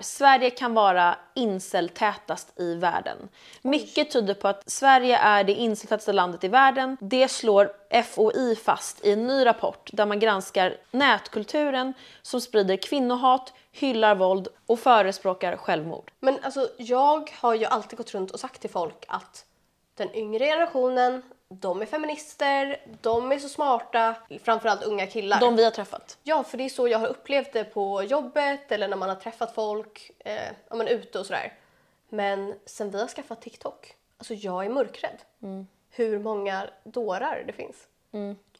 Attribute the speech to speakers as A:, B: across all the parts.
A: Sverige kan vara inceltätast i världen. Mycket tyder på att Sverige är det inceltätaste landet i världen. Det slår FOI fast i en ny rapport där man granskar nätkulturen som sprider kvinnohat, hyllar våld och förespråkar självmord.
B: Men alltså jag har ju alltid gått runt och sagt till folk att den yngre generationen, de är feminister, de är så smarta, framförallt unga killar.
A: De vi har träffat.
B: Ja, för det är så jag har upplevt det på jobbet eller när man har träffat folk, eh, ja, men ute och sådär. Men sen vi har skaffat TikTok, alltså jag är mörkrädd. Hur många dårar det finns.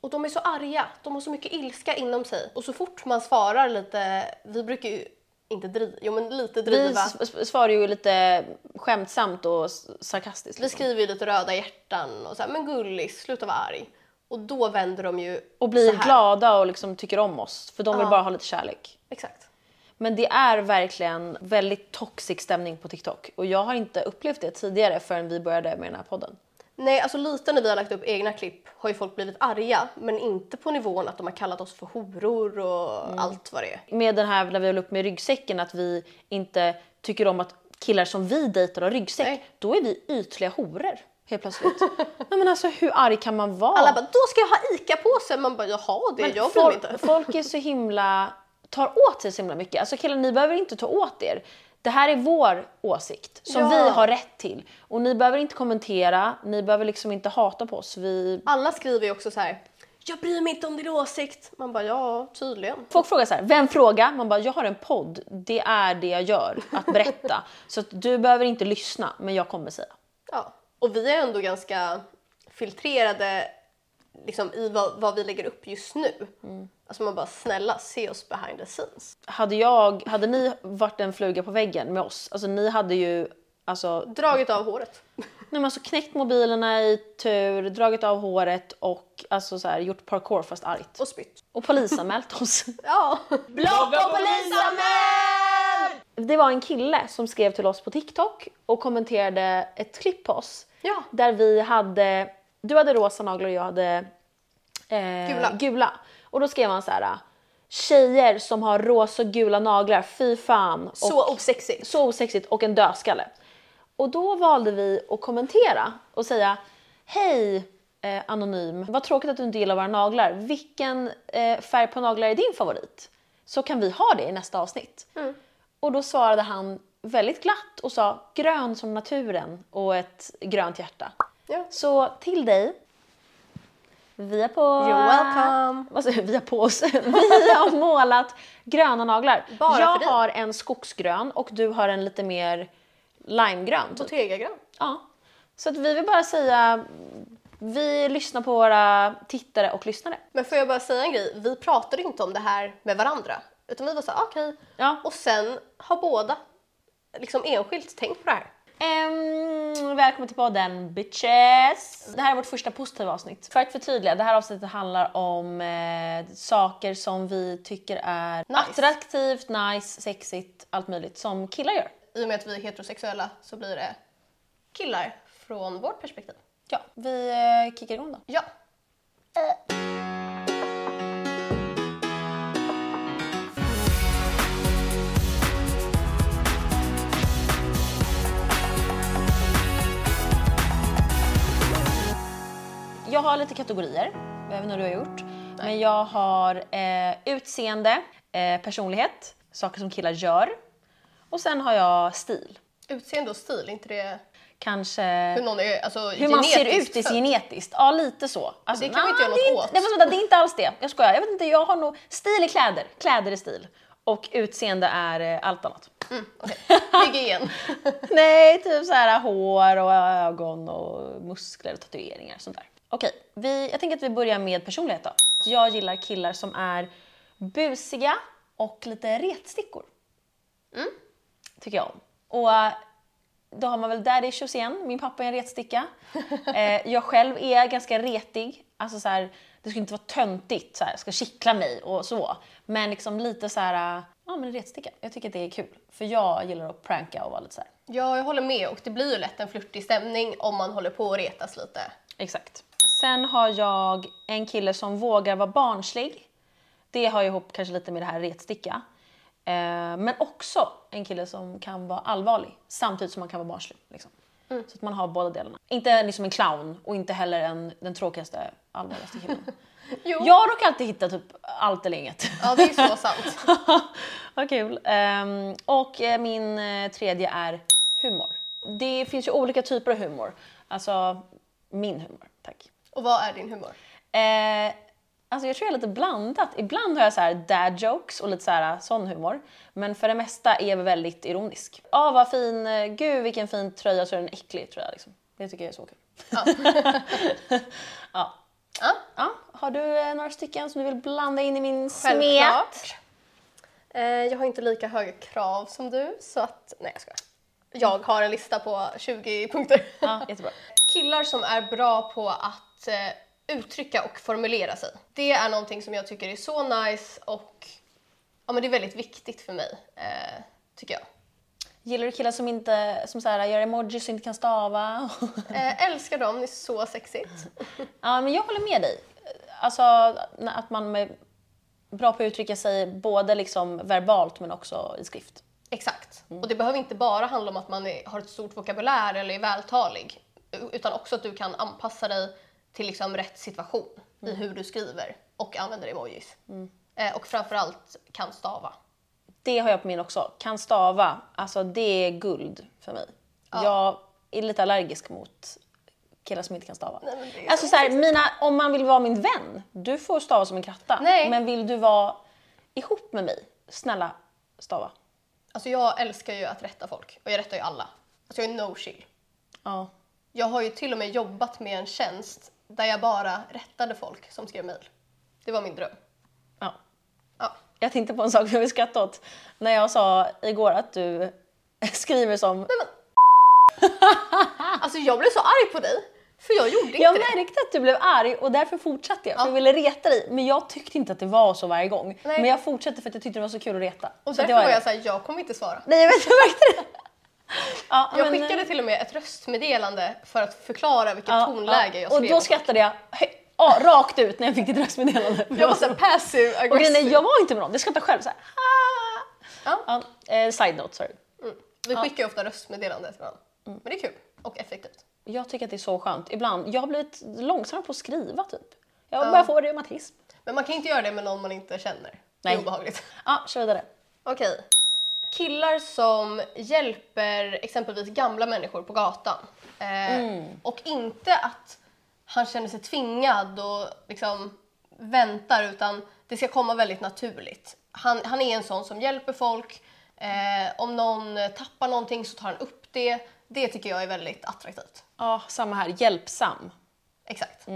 B: Och de är så arga, de har så mycket ilska inom sig. Och så fort man svarar lite, vi brukar ju inte driva, jo men lite
A: Vi
B: driva.
A: s- svarar ju lite skämtsamt och sarkastiskt.
B: Vi
A: Liksom.
B: skriver ju lite röda hjärtan och så här, men gullis, sluta vara arg. Och då vänder de ju
A: Och blir glada och liksom tycker om oss för de vill
B: Ja.
A: bara ha lite kärlek.
B: Exakt.
A: Men det är verkligen väldigt toxic stämning på TikTok och jag har inte upplevt det tidigare förrän vi började med den här podden.
B: Nej, alltså lite när vi har lagt upp egna klipp har ju folk blivit arga, men inte på nivån att de har kallat oss för horor och
A: Mm.
B: allt vad det är.
A: Med den här när vi höll upp med ryggsäcken att vi inte tycker om att killar som vi dejtar har ryggsäck.
B: Nej.
A: Då är vi ytliga horor helt plötsligt. Nej men alltså hur arg kan man vara?
B: Alla bara, då ska jag ha ICA-påse. Man bara, jaha, det
A: Men
B: jag
A: folk,
B: inte.
A: folk är så himla, tar åt sig så himla mycket. Alltså killar ni behöver inte ta åt er. Det här är vår åsikt som
B: Ja.
A: vi har rätt till. Och ni behöver inte kommentera, ni behöver liksom inte hata på oss. Vi...
B: Alla skriver ju också så här, jag bryr mig inte om din åsikt. Man bara, ja, tydligen.
A: Folk frågar så här, vem frågar? Man bara, jag har en podd. Det är det jag gör, att berätta. så att du behöver inte lyssna, men jag kommer säga.
B: Ja. Och vi är ändå ganska filtrerade liksom, i vad, vad vi lägger upp just nu.
A: Mm.
B: Alltså man bara, snälla se oss behind the scenes.
A: Hade, jag, hade ni varit en fluga på väggen med oss, alltså ni hade ju alltså,
B: Dragit av håret.
A: Nej, men alltså knäckt mobilerna i tur, dragit av håret och alltså så här, gjort parkour fast argt.
B: Och spytt.
A: Och polisanmält oss.
B: Ja.
A: Block och polisanmäl! Det var en kille som skrev till oss på TikTok och kommenterade ett klipp på oss.
B: Ja.
A: Där vi hade, du hade rosa naglar och jag hade eh,
B: Gula.
A: Och då skrev han så här. Tjejer som har rosa och gula naglar, fy fan. Och
B: Så osexigt.
A: så osexigt och en dödskalle. Och då valde vi att kommentera och säga Hej eh, anonym, vad tråkigt att du inte gillar våra naglar. Vilken eh, färg på naglar är din favorit? Så kan vi ha det i nästa avsnitt. Och då svarade han väldigt glatt och sa grön som naturen och ett grönt hjärta.
B: Ja.
A: Så till dig. Vi är på...
B: You're welcome.
A: Vad säger vi har på oss. Vi har målat gröna naglar.
B: Bara
A: jag har en skogsgrön och du har en lite mer limegrön. typ.
B: Bottegagrön.
A: Ja. Så att vi vill bara säga, vi lyssnar på våra tittare och lyssnare.
B: Men får jag bara säga en grej? Vi pratade inte om det här med varandra. Utan vi var så här, okej.
A: Ja.
B: Och sen har båda liksom enskilt tänkt på det här.
A: Ehm, välkommen till podden bitches! Det här är vårt första positiva avsnitt. För att förtydliga, det här avsnittet handlar om eh, saker som vi tycker är
B: Nice.
A: attraktivt, nice, sexigt, allt möjligt som killar gör.
B: I och med att vi är heterosexuella så blir det killar från vårt perspektiv.
A: Ja, vi eh, kickar igång då.
B: Ja.
A: Jag har lite kategorier, jag vet inte hur du har gjort. Men jag har eh, utseende, eh, personlighet, saker som killar gör. Och sen har jag stil.
B: Utseende och stil, inte det
A: Kanske
B: hur någon är alltså,
A: hur man ser ut
B: född?
A: genetiskt. Ja, lite så. Alltså,
B: Det kan vi inte göra något
A: inte-
B: åt.
A: Nej, men vänta, det är inte alls det. Jag skojar. Jag vet inte, jag har nog... Stil är kläder. Kläder är stil. Och utseende är eh, allt annat.
B: Hygien.
A: Nej, typ så här hår och ögon och muskler och tatueringar och sånt där. Okej, vi, jag tänker att vi börjar med personlighet då. Jag gillar killar som är busiga och lite retstickor. Tycker jag om. Och då har man väl daddy issues igen. Min pappa är en retsticka. eh, jag själv är ganska retig. Alltså så här, det ska inte vara töntigt, så här, ska kittla mig och så. Men liksom lite så här, ja men en retsticka. Jag tycker att det är kul. För jag gillar att pranka och vara lite så här.
B: Ja, jag håller med och det blir ju lätt en flörtig stämning om man håller på att retas lite.
A: Exakt. Sen har jag en kille som vågar vara barnslig. Det har ju ihop kanske lite med det här retsticka. Eh, men också en kille som kan vara allvarlig samtidigt som man kan vara barnslig. Liksom.
B: Mm.
A: Så att man har båda delarna. Inte liksom en clown och inte heller en, den tråkigaste, allvarligaste killen. Jag råkar alltid hitta typ allt eller inget.
B: Ja, det är så sant.
A: Vad kul. Ehm, och eh, min eh, tredje är humor. Det finns ju olika typer av humor. Alltså min humor, tack.
B: Och vad är din humor?
A: Eh, alltså jag tror jag är lite blandat. Ibland har jag så här dad jokes och lite så här sån humor. Men för det mesta är jag väldigt ironisk. Ja, ah, vad fin, eh, gud vilken fin tröja så är den äcklig tror jag liksom. Det tycker jag är så kul.
B: Ja.
A: Ja.
B: Ja,
A: ja. Har du eh, några stycken som du vill blanda in i min smet?
B: Eh, jag har inte lika höga krav som du, så att... Nej, jag skojar. Jag har en lista på 20 punkter.
A: Ja, jättebra.
B: Killar som är bra på att eh, uttrycka och formulera sig. Det är någonting som jag tycker är så nice och ja, men det är väldigt viktigt för mig, eh, tycker jag.
A: Gillar du killar som inte som så här, gör emojis och inte kan stava?
B: Eh, älskar dem, det är så sexigt.
A: ja, men jag håller med dig. Alltså att man är bra på att uttrycka sig både liksom verbalt men också i skrift.
B: Exakt. Och det behöver inte bara handla om att man är, har ett stort vokabulär eller är vältalig. Utan också att du kan anpassa dig till liksom rätt situation i hur du skriver och använder emojis. Eh, och framförallt kan stava.
A: Det har jag på min också. Kan stava, alltså det är guld för mig. Jag är lite allergisk mot killar som inte kan stava.
B: Nej,
A: alltså
B: så
A: så här, mina, om man vill vara min vän, du får stava som en kratta.
B: Nej.
A: Men vill du vara ihop med mig, snälla stava.
B: Alltså jag älskar ju att rätta folk och jag rättar ju alla. Alltså jag är no chill.
A: Ja.
B: Jag har ju till och med jobbat med en tjänst där jag bara rättade folk som skrev mejl. Det var min dröm.
A: ja.
B: Ja.
A: Jag tänkte på en sak som jag vill skratta åt. När jag sa igår att du skriver som...
B: Alltså jag blev så arg på dig, för jag gjorde inte
A: Jag
B: det.
A: märkte att du blev arg och därför fortsatte jag. För
B: Ja.
A: jag ville reta dig. Men jag tyckte inte att det var så varje gång.
B: Nej.
A: Men jag fortsatte för att jag tyckte det var så kul att reta.
B: Och
A: så
B: därför var jag såhär, jag kommer inte svara.
A: Nej jag vet, jag märkte det. Ja,
B: Jag
A: men,
B: skickade till och med ett röstmeddelande för att förklara vilket
A: ja,
B: tonläge
A: ja.
B: jag
A: Och
B: skrev.
A: då skrattade jag ja, rakt ut när jag fick ditt röstmeddelande.
B: jag var såhär passive
A: och grejen jag var inte med någon, jag skrattade själv såhär.
B: Ja.
A: Eh, side note, sorry.
B: Mm. Vi skickar ju ofta röstmeddelanden till varandra. Men det är kul och effektivt.
A: Jag tycker att det är så skönt. Ibland, jag har blivit långsammare på att skriva typ. Jag
B: Ja.
A: börjar få reumatism.
B: Men man kan inte göra det med någon man inte känner. Det
A: Nej.
B: är obehagligt.
A: Ja, kör vidare.
B: Okej. Killar som hjälper exempelvis gamla människor på gatan. Eh, Och inte att han känner sig tvingad och liksom väntar utan det ska komma väldigt naturligt. Han, han är en sån som hjälper folk. Eh, om någon tappar någonting så tar han upp det. Det tycker jag är väldigt attraktivt.
A: Ja, samma här. Hjälpsam.
B: Exakt.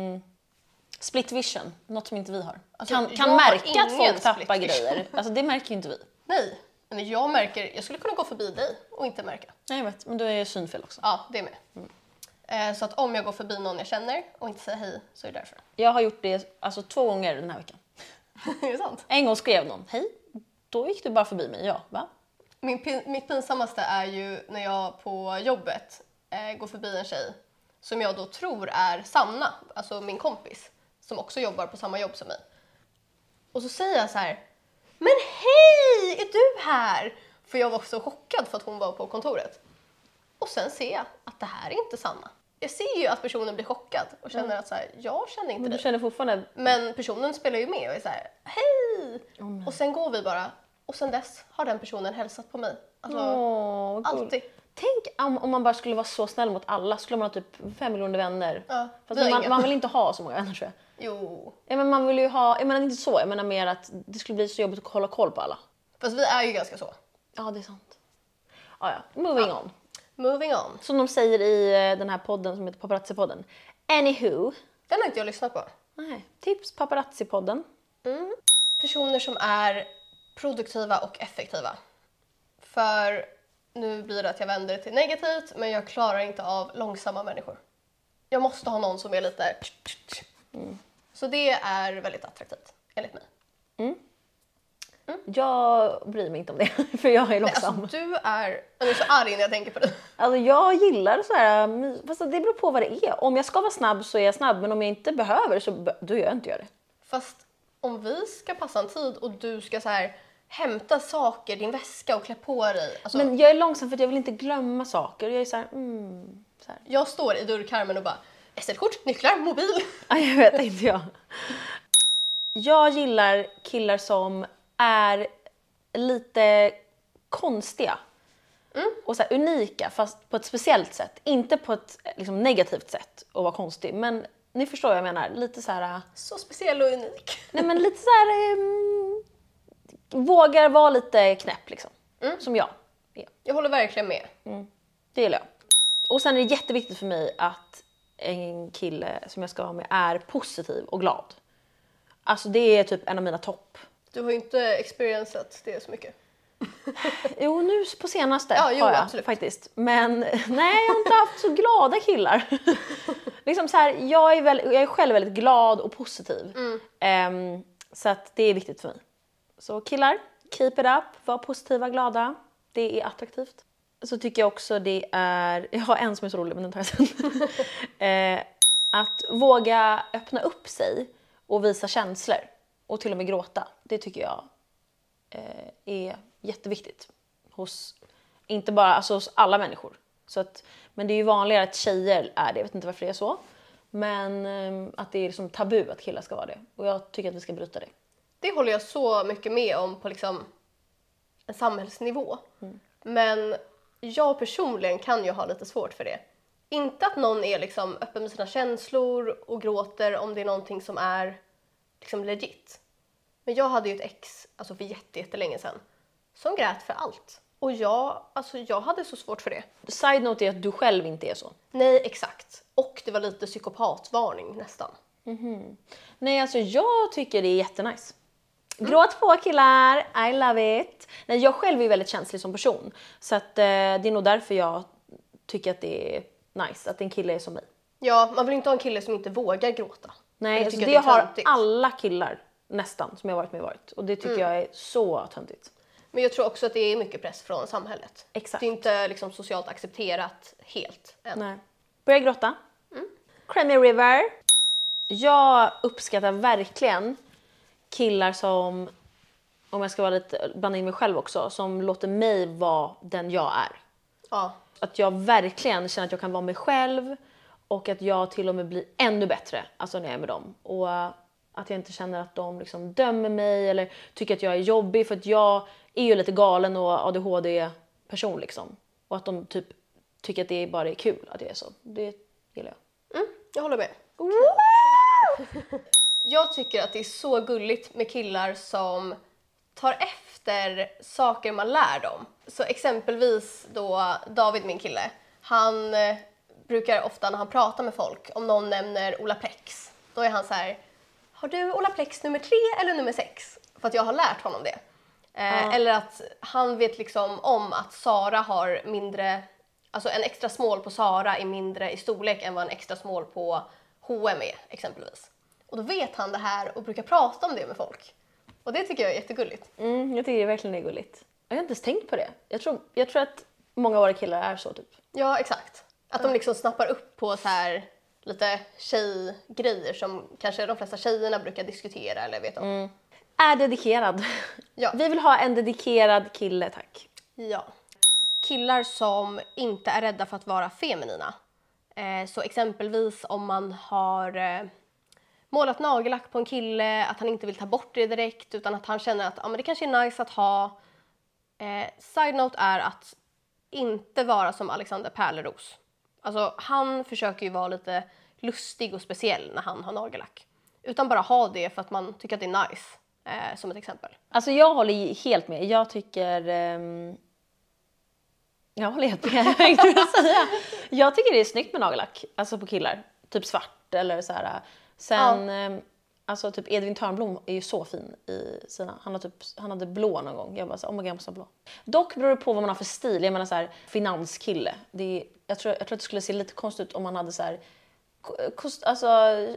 A: Split vision, något som inte vi har.
B: Alltså,
A: kan kan märka att folk tappar
B: vision.
A: grejer. Alltså det märker ju inte vi.
B: Nej, men jag märker, jag skulle kunna gå förbi dig och inte märka.
A: Nej, jag vet, men du är ju synfel också.
B: Ja, det med. Eh, så att om jag går förbi någon jag känner och inte säger hej så är det därför.
A: Jag har gjort det alltså, två gånger den här veckan.
B: är det sant?
A: En gång skrev någon hej, då gick du bara förbi mig. Ja, va?
B: Min pin, mitt pinsammaste är ju när jag på jobbet eh, går förbi en tjej som jag då tror är Sanna, alltså min kompis, som också jobbar på samma jobb som mig. Och så säger jag så här, men hej, är du här? För jag var så chockad för att hon var på kontoret. Och sen ser jag att det här är inte Sanna. Jag ser ju att personen blir chockad och känner att så här, jag känner inte
A: Men du
B: dig.
A: känner fortfarande...
B: Men personen spelar ju med och är så här, hej! och sen går vi bara. Och sen dess har den personen hälsat på mig. Alltså,
A: vad cool.
B: alltid.
A: Tänk om, om man bara skulle vara så snäll mot alla, skulle man ha typ fem miljoner vänner.
B: Ja, har
A: man, man vill inte ha så många vänner tror jag.
B: Jo.
A: Ja, men man vill ju ha, jag menar inte så, jag menar mer att det skulle bli så jobbigt att hålla koll på alla.
B: Fast vi är ju ganska så.
A: Ja, det är sant. Ja, ja. Moving on.
B: Moving on.
A: Som de säger i eh, den här podden som heter Paparazzi-podden. Anywho.
B: Den har inte jag lyssnat på.
A: Nej, tips Paparazzi-podden.
B: Personer som är produktiva och effektiva. För nu blir det att jag vänder det till negativt, men jag klarar inte av långsamma människor. Jag måste ha någon som är lite... Så det är väldigt attraktivt, enligt mig.
A: Jag bryr mig inte om det, för jag är långsam.
B: alltså, du är... Jag är så arg när jag tänker på dig.
A: Alltså jag gillar så här, fast det beror på vad det är. Om jag ska vara snabb så är jag snabb, men om jag inte behöver så då gör jag inte det.
B: Fast om vi ska passa en tid och du ska så här hämta saker, din väska och klä på dig. Alltså,
A: Men jag är långsam för att jag vill inte glömma saker. Jag är så här, mm, så här.
B: Jag står i dörrkarmen och bara SL-kort, nycklar, mobil.
A: Ja, jag vet inte jag. Jag gillar killar som är lite konstiga. Och så unika fast på ett speciellt sätt. Inte på ett liksom, negativt sätt att vara konstig. Men ni förstår vad jag menar. Lite så här...
B: Så speciell och unik.
A: Nej men lite så här... ehm, vågar vara lite knäpp liksom. Som jag är.
B: Jag håller verkligen med.
A: Det gillar jag. Och sen är det jätteviktigt för mig att en kille som jag ska vara med är positiv och glad. Alltså det är typ en av mina topp.
B: Du har ju inte experiencet det så mycket.
A: Jo, nu på senaste
B: Ja, jo,
A: har jag
B: absolut.
A: faktiskt. Men nej, jag har inte haft så glada killar. liksom så här, jag, är väl, jag är själv väldigt glad och positiv.
B: Mm.
A: Ehm, så att det är viktigt för mig. Så killar, keep it up, var positiva, glada. Det är attraktivt. Så tycker jag också det är, jag har en som är så rolig men den tar jag sen. eh, att våga öppna upp sig och visa känslor och till och med gråta. Det tycker jag eh, är jätteviktigt. Hos, inte bara alltså hos alla människor. Så att, men det är ju vanligare att tjejer är det, jag vet inte varför det är så. Men eh, att det är liksom tabu att killar ska vara det. Och jag tycker att vi ska bryta det.
B: Det håller jag så mycket med om på liksom en samhällsnivå. Men jag personligen kan ju ha lite svårt för det. Inte att någon är liksom öppen med sina känslor och gråter om det är någonting som är liksom legit. Men jag hade ju ett ex, alltså för jätte- jättelänge sedan, som grät för allt. Och jag, alltså jag hade så svårt för det.
A: Side note är att du själv inte är så.
B: Nej, exakt. Och det var lite psykopatvarning nästan.
A: Nej, alltså jag tycker det är jättenice. Gråt på killar, I love it. Nej, jag själv är väldigt känslig som person. Så att, eh, det är nog därför jag tycker att det är nice att en kille är som mig.
B: Ja, man vill inte ha en kille som inte vågar gråta.
A: Nej, alltså det,
B: är
A: har alla killar nästan som jag varit med varit. Och det tycker jag är så töntigt.
B: Men jag tror också att det är mycket press från samhället.
A: Exakt.
B: Det är inte liksom socialt accepterat helt än.
A: Nej. Börja gråta. Cranny River. Jag uppskattar verkligen killar som, om jag ska vara lite, blanda in mig själv också, som låter mig vara den jag är.
B: Ja.
A: Att jag verkligen känner att jag kan vara mig själv och att jag till och med blir ännu bättre alltså när jag är med dem. Och eh, att jag inte känner att de liksom dömer mig eller tycker att jag är jobbig för att jag är ju lite galen och ADHD-person liksom. Och att de typ tycker att det bara är kul att jag är så. Det gillar jag.
B: Mm, jag håller med. Jag tycker att det är så gulligt med killar som tar efter saker man lär dem. Så exempelvis då David, min kille, han eh, brukar ofta när han pratar med folk, om någon nämner Olaplex, då är han så här, har du Olaplex nummer tre eller nummer sex? För att jag har lärt honom det. Eh, Eller att han vet liksom om att Sara har mindre, alltså en extra small på Sara är mindre i storlek än vad en extra small på H&M är exempelvis. Och då vet han det här och brukar prata om det med folk. Och det tycker jag är jättegulligt.
A: Mm, jag tycker det verkligen är gulligt. Jag har inte ens tänkt på det. Jag tror, jag tror att många av våra killar är så typ.
B: Ja, exakt. Att de liksom snappar upp på så här lite tjejgrejer som kanske de flesta tjejerna brukar diskutera eller vet om.
A: Är dedikerad.
B: Ja.
A: Vi vill ha en dedikerad kille tack.
B: Ja. Killar som inte är rädda för att vara feminina. Eh, så exempelvis om man har eh, målat nagellack på en kille, att han inte vill ta bort det direkt utan att han känner att ja, men det kanske är nice att ha. Eh, side note är att inte vara som Alexander Pärleros. Alltså han försöker ju vara lite lustig och speciell när han har nagellack. Utan bara ha det för att man tycker att det är nice, eh, som ett exempel.
A: Alltså jag håller helt med. Jag tycker... ehm, Jag håller helt med, jag säga. Jag tycker det är snyggt med nagellack, alltså på killar. Typ svart eller så här. Sen, ehm, alltså typ Edvin Törnblom är ju så fin i sina, han, har typ, han hade blå någon gång. Jag bara så, oh my god, jag måste ha blå. Dock beror det på vad man har för stil. Jag menar så här, finanskille. Det är, jag, tror, jag tror att det skulle se lite konstigt ut om man hade så här, kost, alltså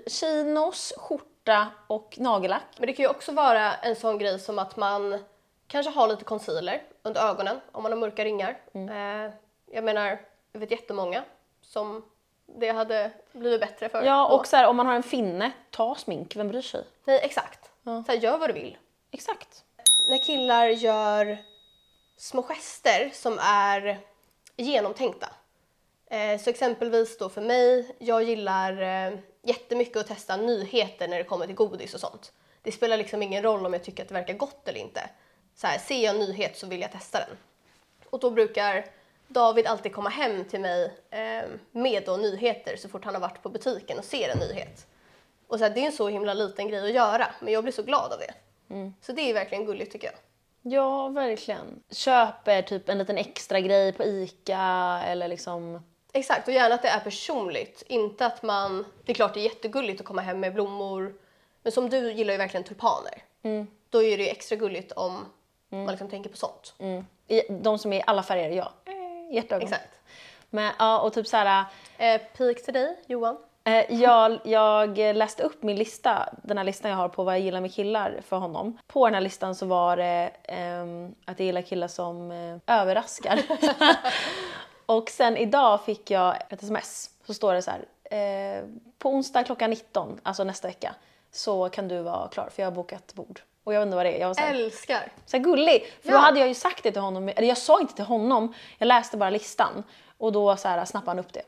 A: chinos, skjorta och nagellack.
B: Men det kan ju också vara en sån grej som att man kanske har lite concealer under ögonen om man har mörka ringar. Eh, jag menar, jag vet jättemånga som det hade blivit bättre för.
A: Ja, och så här, om man har en finne, ta smink, vem bryr sig?
B: Nej, exakt. Så här, gör vad du vill.
A: Exakt.
B: när killar gör små gester som är genomtänkta. Eh, så exempelvis då för mig, jag gillar eh, jättemycket att testa nyheter när det kommer till godis och sånt. Det spelar liksom ingen roll om jag tycker att det verkar gott eller inte. Så här, ser jag en nyhet så vill jag testa den. Och då brukar David alltid komma hem till mig eh, med då nyheter så fort han har varit på butiken och ser en nyhet. Och så här, det är en så himla liten grej att göra, men jag blir så glad av det. Så det är verkligen gulligt tycker jag.
A: Ja, verkligen. Köper typ en liten extra grej på ICA eller liksom...
B: Exakt, och gärna att det är personligt. Inte att man... Det är klart det är jättegulligt att komma hem med blommor, men som du gillar ju verkligen tulpaner. Då är det ju extra gulligt om man liksom tänker på sånt.
A: Mm. De som är i alla färger, ja. Eh, Hjärtögon.
B: Exakt.
A: Men ja, och typ så här...
B: Eh, pik till dig, Johan.
A: Eh, jag, jag läste upp min lista, den här listan jag har på vad jag gillar med killar för honom. På den här listan så var det ehm, att jag gillar killar som eh, överraskar. och sen idag fick jag ett sms. Så står det så här. Eh, på onsdag klockan 19, alltså nästa vecka, så kan du vara klar för jag har bokat bord. Och jag vet inte vad det är. Jag var så här,
B: Älskar.
A: så här gullig. För då
B: Ja.
A: hade jag ju sagt det till honom, eller jag sa inte till honom, jag läste bara listan. Och då så här, snappade han upp det.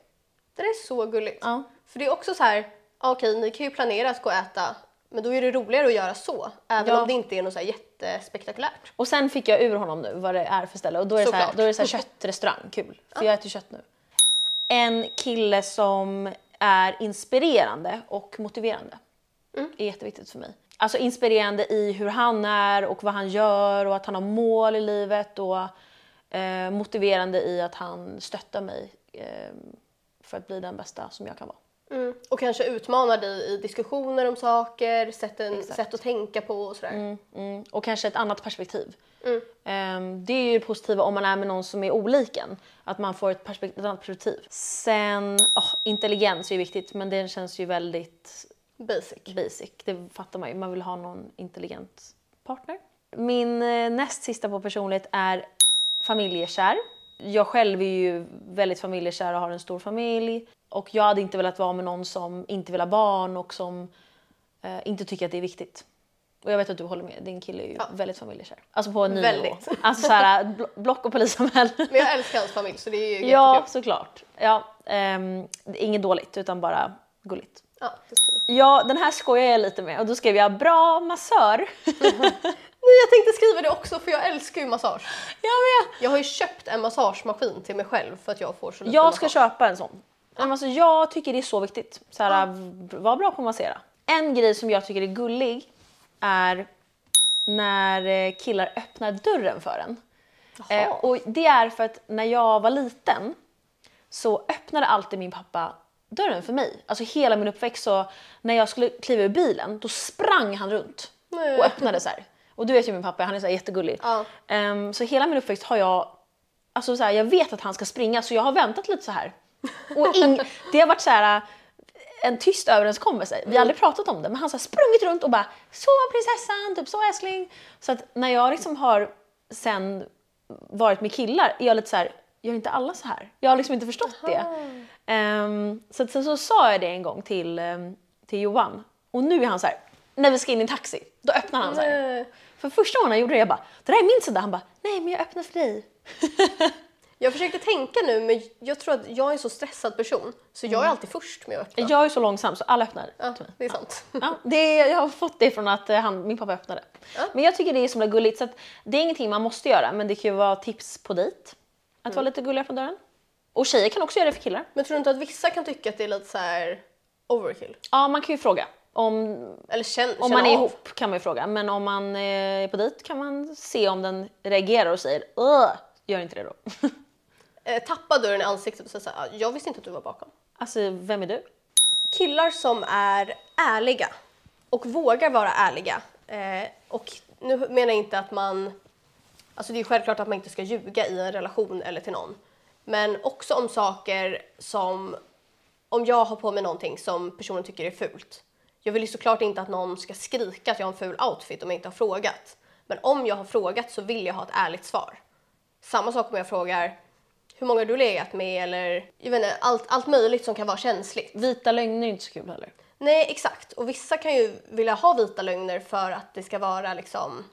B: Det där är så gulligt.
A: Ja.
B: För det är också så här, ja, okej ni kan ju planera att gå och äta, men då är det roligare att göra så. Även
A: Ja.
B: om det inte är något så här jättespektakulärt.
A: Och sen fick jag ur honom nu vad det är för ställe och då är det, så här,
B: Såklart.
A: då är det så här köttrestaurang, kul. För jag äter kött nu. En kille som är inspirerande och motiverande är jätteviktigt för mig. Alltså inspirerande i hur han är och vad han gör och att han har mål i livet och eh, motiverande i att han stöttar mig eh, för att bli den bästa som jag kan vara.
B: Mm. Och kanske utmanar dig i diskussioner om saker, sätt, en, sätt att tänka på och sådär.
A: Mm, och kanske ett annat perspektiv. Ehm, det är ju det positiva om man är med någon som är olik en. Att man får ett, perspekt- ett annat perspektiv. Sen, oh, intelligens är ju viktigt men det känns ju väldigt
B: Basic.
A: basic. Det fattar man ju. Man vill ha någon intelligent partner. Min eh, näst sista på personlighet är familjekär. Jag själv är ju väldigt familjekär och har en stor familj. Och jag hade inte velat vara med någon som inte vill ha barn och som eh, inte tycker att det är viktigt. Och jag vet att du håller med, din kille är ju väldigt familjekär. Alltså på en ny
B: Väldigt.
A: nivå. Alltså såhär, bl- block och polisanmälan.
B: Men jag älskar hans familj så det är ju
A: ja,
B: jättekul.
A: såklart. Ja, ehm, det är inget dåligt utan bara gulligt.
B: Ja.
A: Ja, den här skojar jag lite med och då skrev jag bra massör.
B: Nej, jag tänkte skriva det också för jag älskar ju massage.
A: jag med!
B: Jag har ju köpt en massagemaskin till mig själv för att jag får så lite
A: Jag ska
B: massage.
A: köpa en sån. Men Alltså, jag tycker det är så viktigt. Så här, v- Var bra på att massera. En grej som jag tycker är gullig är när eh, killar öppnar dörren för en. Eh, och det är för att när jag var liten så öppnade alltid min pappa dörren för mig. Alltså hela min uppväxt så när jag skulle kliva ur bilen då sprang han runt och öppnade så här. Och du vet ju min pappa, han är så här jättegullig.
B: Ja.
A: Ehm, så hela min uppväxt har jag, alltså så här, jag vet att han ska springa så jag har väntat lite så här. Och ing, det har varit så här en tyst överenskommelse. Vi har aldrig pratat om det men han har sprungit runt och bara så prinsessan, typ så älskling. Så att när jag liksom har sen varit med killar är jag lite så här, gör inte alla så här? Jag har liksom inte förstått det. Ehm, så att sen så sa jag det en gång till, ehm, till Johan och nu är han så här, när vi ska in i en taxi, då öppnar han så här. För första gången han gjorde det, jag bara, det där är min sida. Han bara, nej men jag öppnar för dig.
B: Jag försökte tänka nu men jag tror att jag är en så stressad person så jag är alltid först med att öppna.
A: Jag är så långsam så alla öppnar
B: Ja, det är sant.
A: Ja, det, jag har fått det från att eh, han, min pappa öppnade. Men jag tycker det är så himla gulligt så att det är ingenting man måste göra men det kan ju vara tips på dejt. Att vara lite gullig på dörren. Och tjejer kan också göra det för killar.
B: Men tror du inte att vissa kan tycka att det är lite så här overkill?
A: Ja, man kan ju fråga. Om,
B: Eller känn,
A: om man är
B: av?
A: ihop kan man ju fråga. Men om man är på dejt kan man se om den reagerar och säger Åh, gör inte det då.
B: Eh, tappa dörren i ansiktet och säga så här, "Ah, jag visste inte att du var bakom.
A: alltså, vem är du?
B: Killar som är ärliga och vågar vara ärliga. Eh, och nu menar jag inte att man... Alltså det är självklart att man inte ska ljuga i en relation eller till någon. Men också om saker som... Om jag har på mig någonting som personen tycker är fult. Jag vill ju såklart inte att någon ska skrika att jag har en ful outfit om jag inte har frågat. Men om jag har frågat så vill jag ha ett ärligt svar. Samma sak om jag frågar hur många har du legat med eller jag vet inte, allt, allt möjligt som kan vara känsligt.
A: Vita lögner är inte så kul heller.
B: Nej, exakt. Och vissa kan ju vilja ha vita lögner för att det ska vara liksom,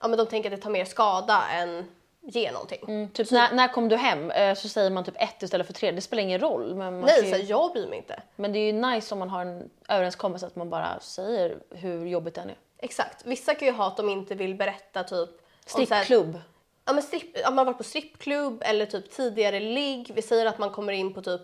B: ja, men de tänker att det tar mer skada än ger någonting.
A: Typ när, när kom du hem? Eh, Så säger man typ ett istället för tre. Det spelar ingen roll. Men, man
B: Nej, så
A: ju,
B: här, jag bryr mig inte.
A: men det är ju nice om man har en överenskommelse att man bara säger hur jobbigt det är.
B: Exakt. Vissa kan ju ha att de inte vill berätta typ... om så
A: Strippklubb.
B: Ja, men stripp, ja, man har varit på strippklubb eller typ tidigare ligg. Vi säger att man kommer in på typ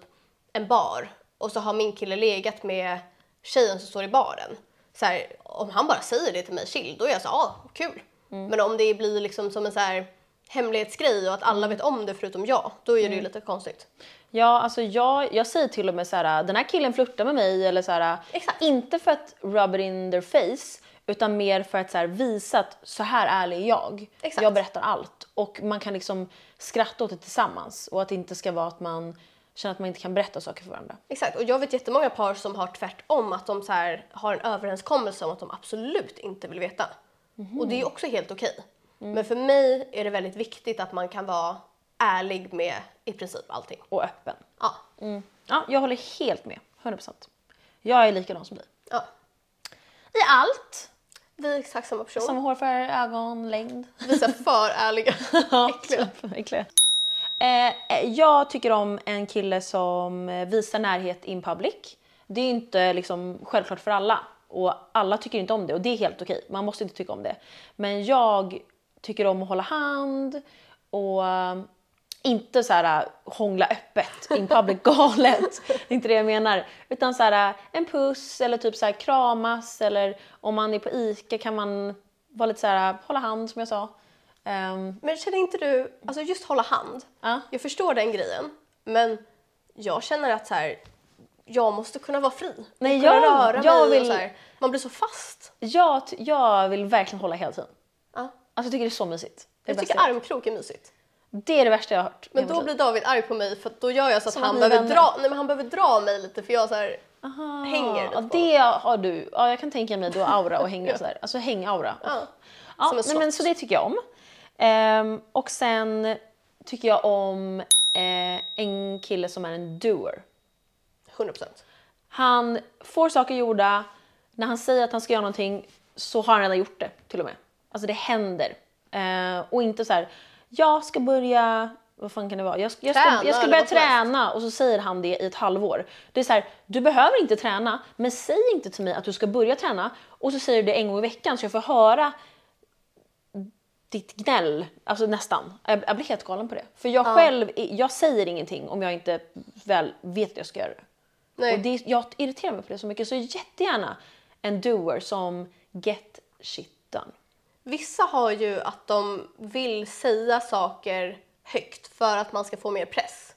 B: en bar och så har min kille legat med tjejen som står i baren. Så här, om han bara säger det till mig chill, då är jag så ja, ah, kul. Men om det blir liksom som en så här hemlighetsgrej och att alla vet om det förutom jag, då är det ju lite konstigt.
A: Ja, alltså jag, jag säger till och med så här, den här killen flörtar med mig eller så här,
B: Exakt.
A: inte för att rub it in their face utan mer för att så här, visa att så här ärlig är jag.
B: Exakt.
A: Jag berättar allt och man kan liksom skratta åt det tillsammans och att det inte ska vara att man känner att man inte kan berätta saker för varandra.
B: Exakt, och jag vet jättemånga par som har tvärtom, att de så här, har en överenskommelse om att de absolut inte vill veta. Och det är också helt okej. Men för mig är det väldigt viktigt att man kan vara ärlig med i princip allting.
A: Och öppen.
B: Ja.
A: Ja, jag håller helt med, 100%. Jag är likadan som dig.
B: ja.
A: I allt.
B: Vi är exakt samma person.
A: Samma hårfärg, ögonlängd.
B: Vi är för ärliga. Äckliga.
A: Äckliga. Eh, jag tycker om en kille som eh, visar närhet in public. Det är inte liksom självklart för alla och alla tycker inte om det och det är helt okej. Man måste inte tycka om det. Men jag tycker om att hålla hand och eh, inte så här eh, hångla öppet in public galet. Det är inte det jag menar. Utan så här eh, en puss eller typ så här kramas eller om man är på ICA kan man vara lite så här hålla hand som jag sa. Ehm,
B: Men känner inte du, alltså just hålla hand,
A: Ja.
B: jag förstår den grejen, men jag känner att så här, jag måste kunna vara fri.
A: Nej,
B: kunna
A: jag-
B: röra
A: jag
B: mig
A: vill-
B: så här, man blir så fast.
A: Jag, jag vill verkligen hålla hela tiden.
B: Ja.
A: Alltså jag tycker det är så mysigt. Det är,
B: Jag tycker
A: jag
B: armkrok är mysigt.
A: det är det värsta jag har hört.
B: Men då blir David arg på mig för då gör jag så att
A: Som att
B: han
A: ni
B: behöver,
A: vänner.
B: dra, nej, men han behöver dra mig lite för jag så här,
A: Aha,
B: hänger lite
A: ja,
B: på.
A: det har du. Ja, jag kan tänka mig du har aura och hänga sådär. Alltså hängaura.
B: ja.
A: Ja,
B: som en
A: nej, men
B: slott.
A: så det tycker jag om. Ehm, och sen tycker jag om eh, en kille som är en doer.
B: 100%.
A: Han får saker gjorda. När han säger att han ska göra någonting så har han redan gjort det till och med. Alltså det händer. Eh, och inte så här, jag ska börja, vad fan kan det vara? Jag, ska- jag, ska,
B: Träna
A: jag ska börja träna och så säger han det i ett halvår. Det är så här, du behöver inte träna, men säg inte till mig att du ska börja träna och så säger du det en gång i veckan så jag får höra ditt gnäll, alltså nästan. Jag, jag blir helt galen på det. För jag själv, är- jag säger ingenting om jag inte väl vet att jag ska göra det.
B: Nej.
A: Och det, jag irriterar mig på det så mycket, så jättegärna en doer som get shit.
B: Vissa har ju att de vill säga saker högt för att man ska få mer press.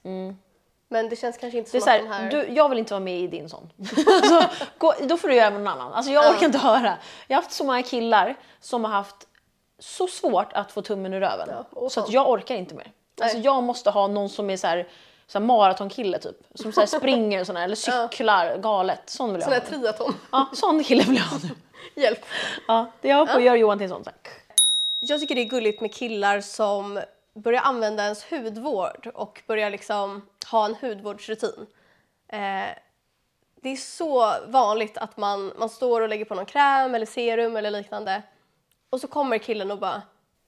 B: Men det känns kanske inte
A: Mm. Det är
B: som
A: så
B: att
A: här,
B: de här...
A: du, jag vill inte vara med i din sån. alltså, gå, då får du göra med någon annan. Alltså, jag orkar inte höra. Jag har haft så många killar som har haft så svårt att få tummen ur röven.
B: Ja,
A: så att jag orkar inte mer. Alltså, jag måste ha någon som är så här, så här maratonkille typ. Som så här springer och såna, eller cyklar galet. Sån vill jag
B: Sån här
A: ha.
B: triathlon.
A: Ja, sån kille vill jag ha nu.
B: Hjälp.
A: Ja, det jag på att göra Johan till en sån. Så här.
B: Jag tycker det är gulligt med killar som börjar använda ens hudvård och börjar liksom ha en hudvårdsrutin. Eh, det är så vanligt att man, man står och lägger på någon kräm eller serum eller liknande och så kommer killen och bara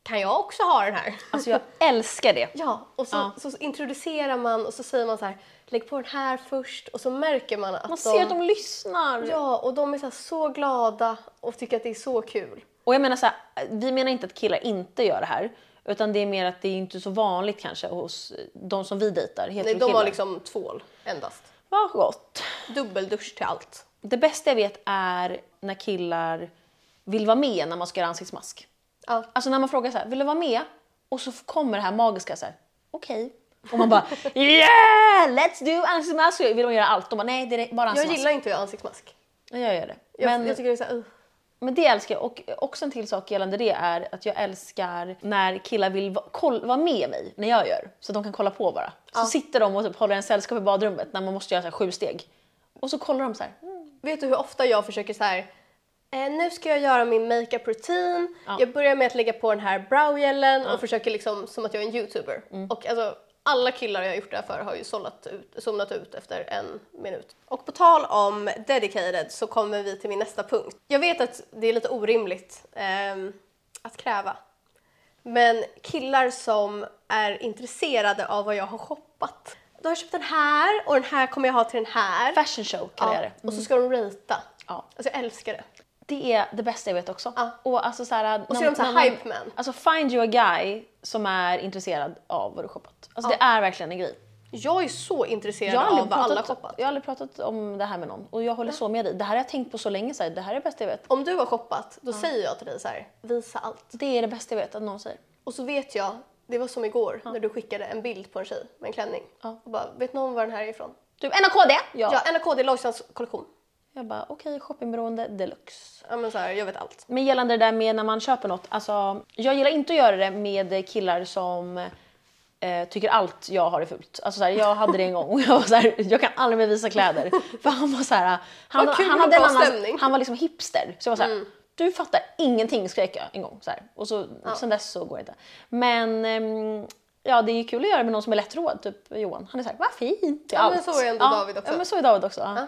B: kan jag också ha den här?
A: Alltså jag älskar det.
B: Ja, och så,
A: Ja.
B: så introducerar man och så säger man så här lägg på den här först och så märker man att
A: Man
B: de...
A: ser att de lyssnar.
B: Ja, och de är så, så glada och tycker att det är så kul.
A: Och jag menar så här, vi menar inte att killar inte gör det här. Utan det är mer att det är inte så vanligt kanske hos de som vi dejtar.
B: Nej, de har liksom tvål endast.
A: Vad gott.
B: Dubbeldusch till allt.
A: Det bästa jag vet är när killar vill vara med när man ska göra ansiktsmask.
B: Ja.
A: Alltså när man frågar så här, vill du vara med? Och så kommer det här magiska så här, okej. Och man bara, yeah! Let's do ansiktsmask! Vill de göra allt? De bara, nej det är bara
B: Jag
A: ansiktsmask.
B: gillar inte att göra ansiktsmask.
A: Jag gör det.
B: Jag,
A: Men,
B: jag tycker det är så här, uh.
A: men det älskar jag. Och också en till sak gällande det är att jag älskar när killar vill va- koll- vara med mig när jag gör. Så att de kan kolla på bara. Så
B: Ja.
A: sitter de och typ håller en sällskap i badrummet när man måste göra så här sju steg. Och så kollar de så här. Mm.
B: Vet du hur ofta jag försöker så här. Eh, nu ska jag göra min makeup rutin.
A: Ja.
B: Jag börjar med att lägga på den här browgelen och försöker liksom som att jag är en youtuber.
A: Mm.
B: Och alltså alla killar jag har gjort det här för har ju sållat ut, zonat ut efter en minut. Och på tal om dedicated så kommer vi till min nästa punkt. Jag vet att det är lite orimligt ehm, att kräva Men killar som är intresserade av vad jag har shoppat. Då har jag köpt den här och den här kommer jag ha till den här.
A: Fashion show kallar jag
B: Ja,
A: det.
B: och så ska de ratea.
A: Ja.
B: Alltså jag älskar det.
A: Det är det bästa jag vet också.
B: Ja.
A: Och alltså så här,
B: Och så är de så här
A: när man-
B: hype man.
A: Alltså find you a guy som är intresserad av vad du shoppat. Alltså det är verkligen en grej.
B: Jag är så intresserad av vad alla shoppat.
A: jag har aldrig pratat om det här med någon och jag håller så med dig. Det här har jag tänkt på så länge. Så här, det här är det bästa jag vet.
B: Om du har shoppat, då säger jag till dig så här, visa allt.
A: Det är det bästa jag vet att någon säger.
B: Och så vet jag, det var som igår när du skickade en bild på en tjej med en klänning. Och bara, vet någon var den här är ifrån?
A: Du, NAKD! Ja.
B: Ja, NAKD Lojsans kollektion.
A: Jag bara okej, shoppingberoende deluxe.
B: Ja men så här, jag vet allt.
A: Men gällande det där med när man köper något, alltså jag gillar inte att göra det med killar som eh, tycker allt jag har är fult. Alltså så här, jag hade det en gång och jag var så här, jag kan aldrig mer visa kläder. För han var så här, han,
B: Vad kul
A: han hade en annan,
B: stämning.
A: han var liksom hipster. Så jag var så här, du fattar ingenting skrek jag en gång så här. Och så, sen dess så går det inte. Men ehm, ja, det är ju kul att göra med någon som är lättroad, typ Johan. Han är så här, vad fint
B: Ja,
A: allt.
B: men så är ändå David också.
A: Ja, men så är David också. Ja.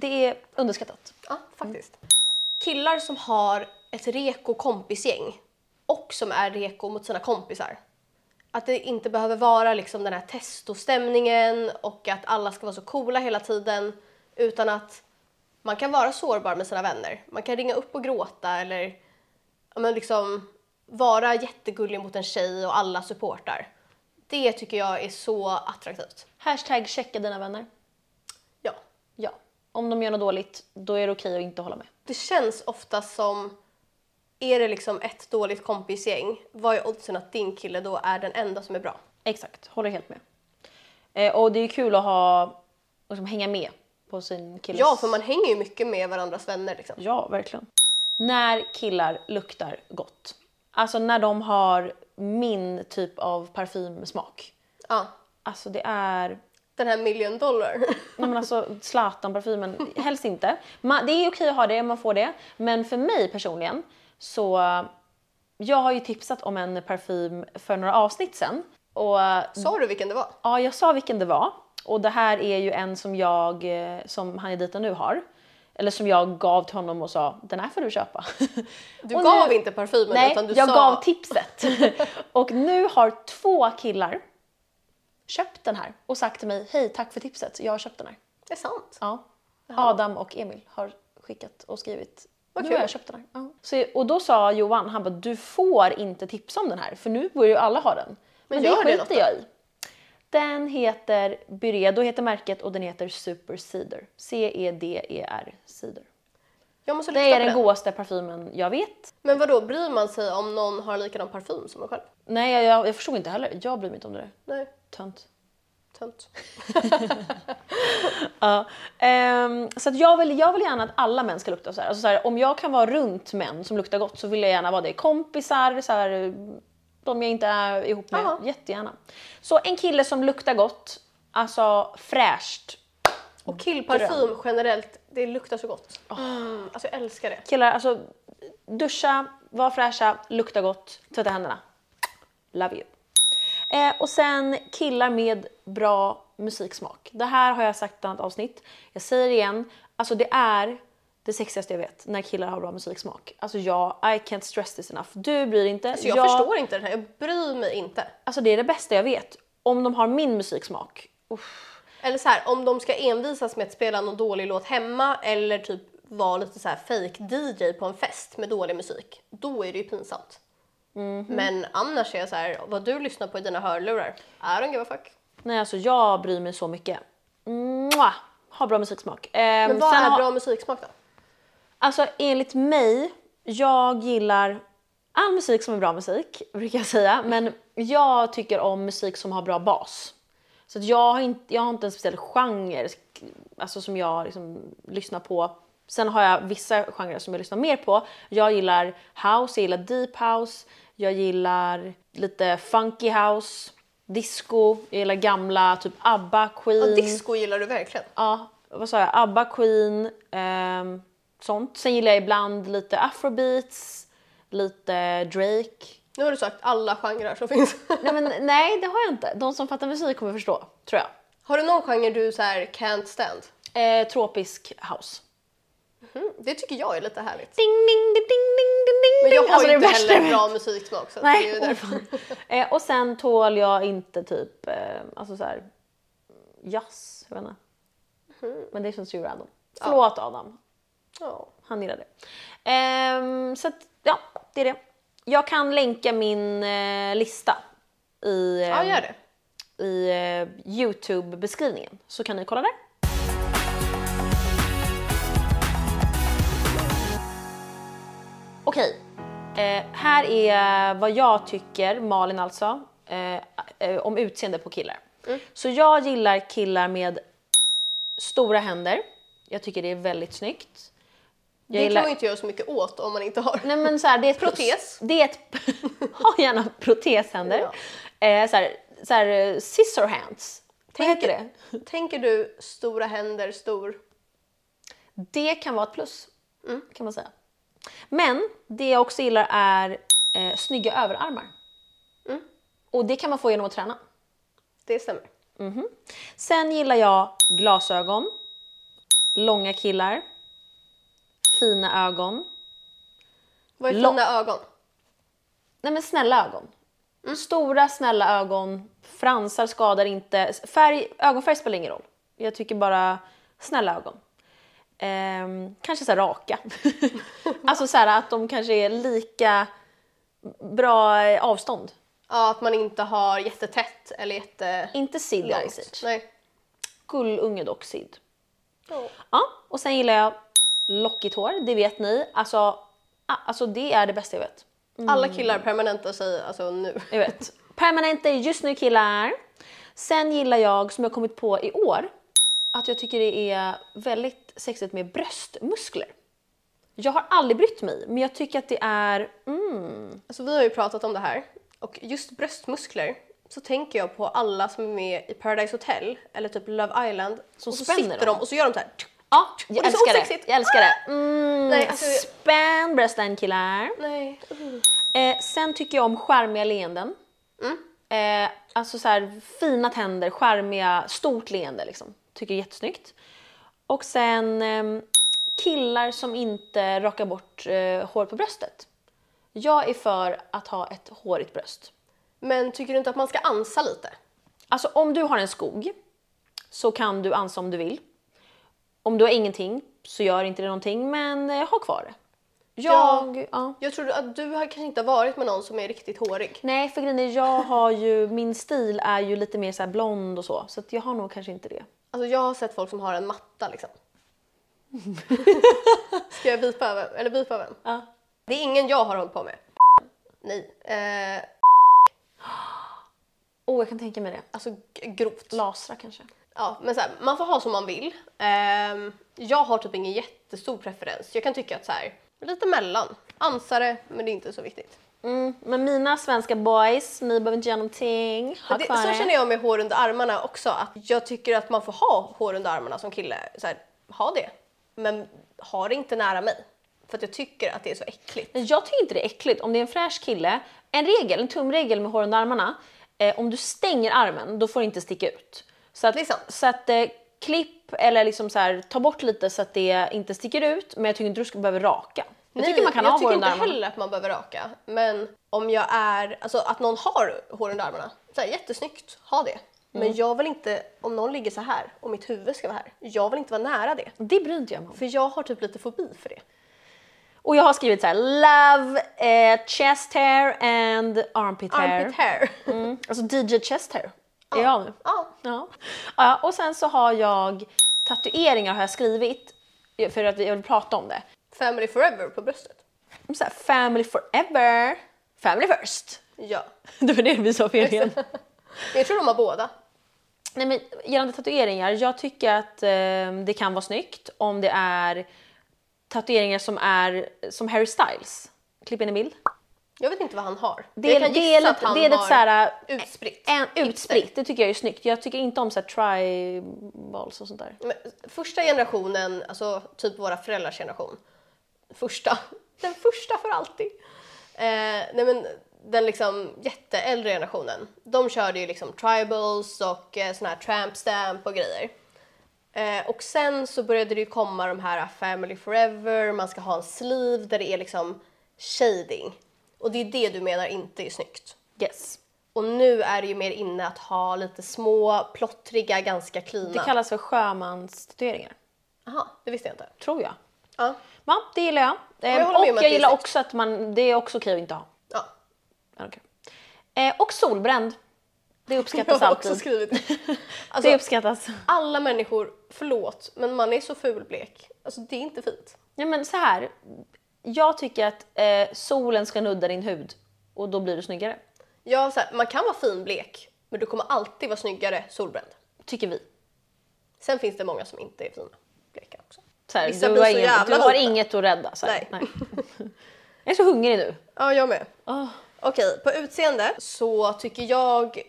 A: Det är underskattat.
B: Ja, faktiskt. Killar som har ett reko kompisgäng och som är reko mot sina kompisar. Att det inte behöver vara liksom den här testostämningen och att alla ska vara så coola hela tiden utan att man kan vara sårbar med sina vänner. Man kan ringa upp och gråta eller ja, men liksom vara jättegullig mot en tjej och alla supportar. Det tycker jag är så attraktivt.
A: Hashtag checka dina vänner.
B: Ja.
A: Ja. Om de gör något dåligt, då är det okej att inte hålla med.
B: Det känns ofta som, är det liksom ett dåligt kompisgäng, vad är oddsen att din kille då är den enda som är bra?
A: Exakt, håller helt med. Eh, och det är kul att ha, liksom, hänga med på sin killes...
B: Ja, för man hänger ju mycket med varandras vänner liksom.
A: Ja, verkligen. När killar luktar gott. Alltså när de har min typ av parfymsmak.
B: Ja.
A: Alltså det är...
B: Den här million dollar.
A: Nej men alltså Zlatan-parfymen, helst inte. Man, det är okej att ha det, man får det. Men för mig personligen så... Jag har ju tipsat om en parfym för några avsnitt sen. Och
B: Sa du vilken det var?
A: Ja, jag sa vilken det var. Och det här är ju en som jag, eh, som han är dejten nu har. Eller som jag gav till honom och sa, den här får du köpa.
B: Du
A: Och
B: gav
A: nu-
B: inte parfymen
A: Nej,
B: utan du
A: jag
B: sa...
A: gav tipset. och nu har två killar köpt den här och sagt till mig, hej tack för tipset, jag har köpt den här.
B: Det är sant.
A: Ja. Adam och Emil har skickat och skrivit.
B: Vad
A: nu
B: kul.
A: har jag köpt den här. Ja. Så, och då sa Johan, han bara, du får inte tipsa om den här för nu börjar ju alla ha den. Men,
B: gör
A: det skiter jag i. Den heter Byredo heter märket och den heter Super Cedar. C-E-D-E-R Cedar. Det är den
B: den.
A: godaste parfymen jag vet.
B: Men vad då bryr man sig om någon har likadan parfym som en själv?
A: Nej, jag, jag, jag förstod inte heller. Jag bryr mig inte om det där.
B: Nej,
A: Tönt.
B: tönt.
A: Ja. Ehm, så jag, vill, jag vill gärna att alla män ska lukta så här. Alltså så här. Om jag kan vara runt män som luktar gott så vill jag gärna vara det. Kompisar, så här, de jag inte är ihop med.
B: Ja.
A: Jättegärna. Så en kille som luktar gott, alltså fräscht.
B: Och killparfym generellt, det luktar så gott. Mm, alltså jag älskar det.
A: Killar, alltså duscha, var fräscha, lukta gott, tvätta händerna. Love you. Eh, och sen killar med bra musiksmak. Det här har jag sagt i ett annat avsnitt. Jag säger det igen, alltså det är det sexigaste jag vet när killar har bra musiksmak. Alltså jag, I can't stress this enough. Du bryr inte.
B: Så jag, förstår inte den här, jag bryr mig inte.
A: Alltså det är det bästa jag vet. Om de har min musiksmak. Uff.
B: Eller så här, om de ska envisas med att spela någon dålig låt hemma eller typ vara lite så här fake DJ på en fest med dålig musik, då är det ju pinsamt. Men annars är jag så här, vad du lyssnar på i dina hörlurar, I don't give a fuck.
A: Nej alltså jag bryr mig så mycket. Mwah! Har bra musiksmak. Ehm,
B: Men vad är bra musiksmak då?
A: Alltså enligt mig, jag gillar all musik som är bra musik, brukar jag säga. Men jag tycker om musik som har bra bas. Så jag, har inte, jag har inte en speciell genre alltså som jag liksom lyssnar på. Sen har jag vissa genrer som jag lyssnar mer på. Jag gillar house, jag gillar deep house, jag gillar lite funky house, disco, jag gillar gamla typ ABBA, Queen.
B: Ja, disco gillar du verkligen.
A: Ja, vad sa jag? ABBA, Queen, ehm, sånt. Sen gillar jag ibland lite afrobeats, lite Drake.
B: Nu har du sagt alla genrer som finns.
A: Nej, men, nej, det har jag inte. De som fattar musik kommer förstå, tror jag.
B: har du någon genre du så här can't stand?
A: Eh, tropisk house.
B: Mm, det tycker jag är lite härligt.
A: Ding, ding, ding, ding, ding, ding.
B: Men jag har
A: Alltså,
B: ju inte heller bra musiksmak så
A: Nej,
B: det är ju därför.
A: eh, och sen tål jag inte typ, eh, alltså så här, jazz, jag vet inte.
B: Mhm.
A: Men det känns ju random. Förlåt Adam,
B: Ja.
A: han gillar det. Ehm, så att, ja, det är det. Jag kan länka min eh, lista i,
B: ja,
A: eh,
B: gör det.
A: i eh, Youtube-beskrivningen så kan ni kolla där. Okej, eh, här är vad jag tycker, Malin alltså, eh, eh, om utseende på killar. Så jag gillar killar med stora händer. Jag tycker det är väldigt snyggt. Jag
B: Det
A: gillar-
B: kan man inte göra så mycket åt om man inte har.
A: Nej men så här, det är ett
B: Protes.
A: Det är ett... ha gärna proteshänder.
B: Ja.
A: Eh, så här, så här, scissor hands. Vad
B: Tänker-
A: heter det?
B: Tänker du stora händer, stor...
A: Det kan vara ett plus. Kan man säga. Men det jag också gillar är eh, snygga överarmar. Och det kan man få genom att träna.
B: Det stämmer.
A: Sen gillar jag glasögon, långa killar, fina ögon.
B: Vad är fina ögon?
A: Nej men snälla ögon. Stora snälla ögon, fransar skadar inte, färg, ögonfärg spelar ingen roll. Jag tycker bara snälla ögon. Ehm, kanske så raka. alltså så här att de kanske är lika bra eh, avstånd.
B: Ja, att man inte har jättetätt eller jättelångt.
A: Inte Sid Garicic.
B: Nej.
A: Gullunge dock Sid.
B: Ja.
A: Ja, och sen gillar jag lockigt hår, det vet ni. Alltså, alltså det är det bästa jag vet.
B: Alla killar permanentar sig alltså nu.
A: Jag vet. Permanenta just nu killar. Sen gillar jag, som jag kommit på i år, att jag tycker det är väldigt sexigt med bröstmuskler. Jag har aldrig brytt mig, men jag tycker att det är... Mm,
B: Alltså vi har ju pratat om det här och just bröstmuskler så tänker jag på alla som är med i Paradise Hotel eller typ Love Island
A: Som
B: och så
A: spänner
B: sitter
A: dem.
B: de och så gör de så här.
A: ja,
B: Och
A: jag
B: det är så
A: älskar det. Jag älskar det. Mm,
B: Nej, alltså-
A: Spänn brösten killar.
B: Nej.
A: Eh, sen tycker jag om charmiga leenden. Eh, alltså så här, fina tänder, charmiga, stort leende liksom. Tycker jättesnyggt. Och sen ehm, killar som inte rakar bort eh, hår på bröstet. Jag är för att ha ett hårigt bröst.
B: Men tycker du inte att man ska ansa lite?
A: Alltså om du har en skog så kan du ansa om du vill. Om du har ingenting så gör inte det någonting men eh, ha kvar det. Jag, ja.
B: Jag tror att du har kanske inte varit med någon som är riktigt hårig.
A: Nej, för grejen är, jag har ju, min stil är ju lite mer så blond och så, så jag har nog kanske inte det.
B: Alltså jag har sett folk som har en matta liksom. Ska jag bipa över? Eller bipa över?
A: Ja.
B: Det är ingen jag har hållit på med. Nej. Eh,
A: Oh, jag kan tänka mig det.
B: alltså grovt.
A: Lasra kanske.
B: Ja, men så här, man får ha som man vill. Ehm, jag har typ ingen jättestor preferens. Jag kan tycka att så här, lite mellan. Ansare, men det är inte så viktigt.
A: Mm, men mina svenska boys, ni behöver inte göra någonting. Ha
B: Det,
A: kvar
B: så känner jag med hår under armarna också. Att jag tycker att man får ha hår under armarna som kille. Så här, ha det. Men ha det inte nära mig. För att jag tycker att det är så äckligt.
A: Jag tycker inte det är äckligt. Om det är en fräsch kille, en regel, en tumregel med hår under armarna. Eh, om du stänger armen, då får det inte sticka ut. Så att, så att eh, klipp eller liksom så här, ta bort lite så att det inte sticker ut. Men jag tycker inte du ska behöva raka. Jag tycker man kan
B: jag
A: ha
B: tycker inte
A: armarna.
B: heller att man behöver raka. Men om jag är, alltså att någon har hår under armarna, så här, jättesnyggt, ha det. Men
A: Mm.
B: jag vill inte, om någon ligger så här och mitt huvud ska vara här, jag vill inte vara nära det.
A: Det bryr inte jag mig om.
B: För jag har typ lite fobi för det.
A: Och jag har skrivit så här: love eh, chest hair and armpit hair.
B: Armpit hair.
A: Mm, alltså DJ chest hair. Är jag nu?
B: Ja.
A: Ja. ja. Och sen så har jag tatueringar har jag skrivit för att jag vill prata om det.
B: Family forever på bröstet.
A: Så här, family forever. Family first.
B: Ja.
A: Det var det vi sa fel igen.
B: Jag tror de har båda.
A: Nej men gällande tatueringar, jag tycker att eh, det kan vara snyggt om det är tatueringar som är som Harry Styles. Klipp in en bild.
B: Jag vet inte vad han har.
A: Det
B: jag kan
A: det
B: gissa
A: lite,
B: att han
A: det
B: har
A: så här,
B: utspritt.
A: en utspritt, det tycker jag är snyggt. Jag tycker inte om så tribals och sånt där.
B: Men första generationen, alltså typ våra föräldrars generation. Första. Den första för alltid. Eh, nej men den liksom jätteäldre generationen. De körde ju liksom tribals och eh, såna här tramp stamp och grejer. Eh, och sen så började det ju komma de här Family Forever, man ska ha en sleeve där det är liksom shading. Och det är det du menar inte är snyggt.
A: Yes.
B: Och nu är det ju mer inne att ha lite små, plottriga, ganska
A: Det
B: cleana.
A: kallas för sjömanstatueringar,
B: Jaha, det visste jag inte.
A: tror jag.
B: Ja.
A: Ja, det gillar jag.
B: jag
A: Eh,
B: om
A: och jag gillar också att man, det är också okej att inte ha.
B: ja.
A: Okej. Eh, och solbränd. Det
B: Jag
A: uppskattas
B: har också
A: alltid.
B: skrivit. Alltså,
A: Det uppskattas.
B: alla människor, förlåt, men man är så fulblek. Alltså det är inte fint.
A: Ja, men så här. Jag tycker att eh, solen ska nudda din hud och då blir du snyggare.
B: Ja, så här, man kan vara finblek, men du kommer alltid vara snyggare solbränd.
A: Tycker vi.
B: Sen finns det många som inte är fina bleka också.
A: Så här,
B: Vissa
A: du
B: blir
A: har,
B: så
A: inget,
B: jävla
A: du har
B: vita.
A: inget att rädda. Så här.
B: Nej.
A: Jag är så hungrig nu.
B: Ja, jag med.
A: Åh.
B: Okej, på utseende så tycker jag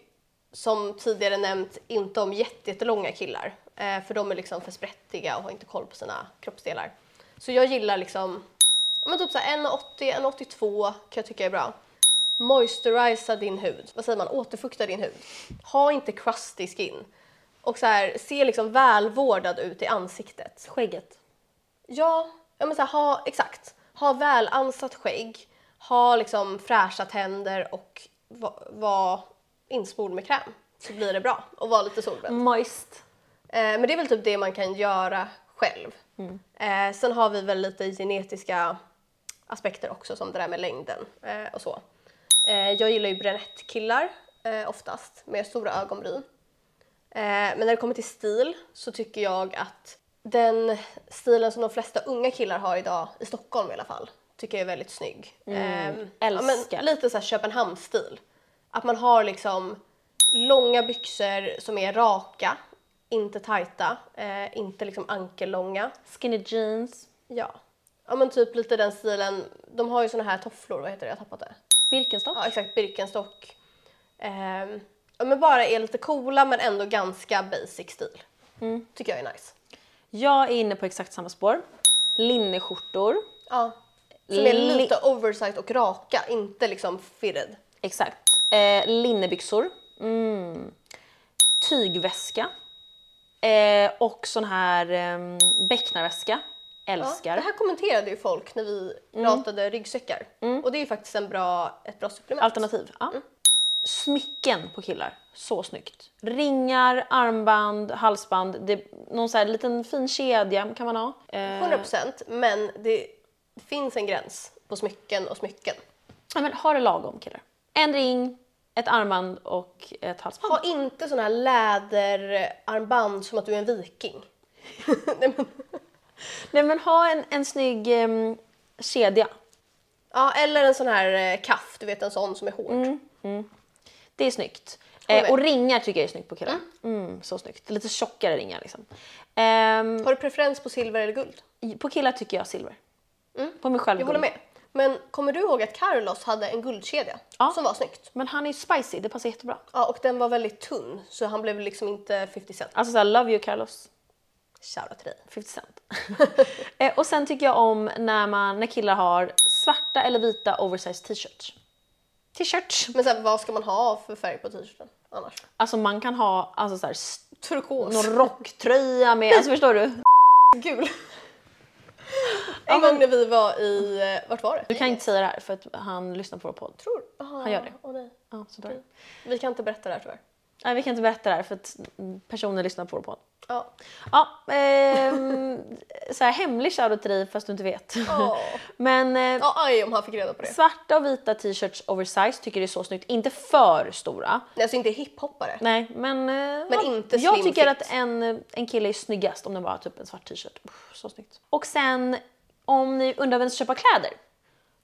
B: som tidigare nämnt inte om jätte- jättelånga killar. Eh, för de är liksom för sprättiga och har inte koll på sina kroppsdelar. Så jag gillar liksom, men typ så här 1,80, 1,82 kan jag tycka är bra. Moisturisera din hud, vad säger man, återfukta din hud. Ha inte crusty skin. Och så här, se liksom välvårdad ut i ansiktet.
A: Skägget.
B: Ja, ja men så här, ha, exakt. Ha väl ansatt skägg, ha liksom fräscha tänder och vara va insmord med kräm. Så blir det bra och vara lite solbränd.
A: Moist.
B: Eh, men det är väl typ det man kan göra själv. Eh, sen har vi väl lite genetiska aspekter också som det där med längden eh, och så. Eh, jag gillar ju brunettkillar eh, oftast med stora ögonbryn. Eh, men när det kommer till stil så tycker jag att den stilen som de flesta unga killar har idag, i Stockholm i alla fall, tycker jag är väldigt snygg. Eh,
A: älskar.
B: men lite så här Köpenhamnsstil. Att man har liksom långa byxor som är raka, inte tajta, eh, inte liksom ankellånga.
A: Skinny jeans.
B: Ja. ja, men typ lite den stilen. De har ju såna här tofflor, vad heter det? Jag har tappat det.
A: Birkenstock.
B: Ja, exakt. Birkenstock. Ehm, ja, men bara är lite coola men ändå ganska basic stil. Tycker jag är nice.
A: Jag är inne på exakt samma spår. Linneskjortor.
B: Ja. Som är
A: Li-
B: lite oversized och raka, inte liksom fitted.
A: Exakt. Eh, linnebyxor. Mm. Tygväska. Eh, och sån här eh, becknarväska.
B: Ja,
A: Älskar.
B: det här kommenterade ju folk när vi ratade ryggsäckar. Och det är ju faktiskt en bra, ett bra supplement.
A: Alternativ. Ja. Smycken på killar. Så snyggt. Ringar, armband, halsband. Det, någon så här liten fin kedja kan man ha. Eh,
B: 100% men det finns en gräns på smycken och smycken.
A: ja, men ha det lagom killar. En ring, ett armband och ett halsband.
B: Ha inte såna här läderarmband som att du är en viking. Nej, men,
A: Nej men ha en, en snygg em, kedja.
B: ja, eller en sån här eh, kaff, du vet en sån som är hård.
A: Det är snyggt. Eh, och ringar tycker jag är snyggt på killar. Mm, så snyggt. Lite tjockare ringar liksom. Ehm,
B: Har du preferens på silver eller guld?
A: på killar tycker jag silver. På mig själv
B: Jag håller
A: guld.
B: med. Men kommer du ihåg att Carlos hade en guldkedja
A: Ja.
B: som var snyggt?
A: Men han är spicy, det passar jättebra.
B: Ja, och den var väldigt tunn så han blev liksom inte 50 cent.
A: Alltså såhär, love you Carlos.
B: Shoutout till dig.
A: 50 cent. eh, och sen tycker jag om när, man, när killar har svarta eller vita oversized t-shirts. T-shirts.
B: Men sen, vad ska man ha för färg på t-shirten annars?
A: Alltså man kan ha alltså såhär, s-
B: Turkos.
A: någon rocktröja med, alltså förstår du?
B: Gul. En gång när vi var i, eh, vart var det?
A: Du kan inte säga det här för att han lyssnar på vår podd.
B: Tror. Aha,
A: Han gör det.
B: Åh, nej.
A: Ja, så där.
B: Vi kan inte berätta det här tyvärr.
A: Nej, vi kan inte berätta det här för att personer lyssnar på vår podd.
B: Ja.
A: Ja, ehm, så här hemlig shoutout till dig fast du inte vet.
B: Åh.
A: Men eh,
B: Ja, aj om han fick reda på det.
A: svarta och vita t-shirts oversize tycker det är så snyggt. Inte för stora.
B: Nej, alltså inte hiphoppare.
A: Nej, men, eh, ja,
B: inte
A: jag
B: slim
A: tycker
B: fit.
A: att en, en kille är snyggast om den bara har typ en svart t-shirt. Så snyggt. Och sen om ni undrar vem som köpa kläder,